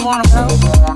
you wanna go?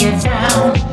You got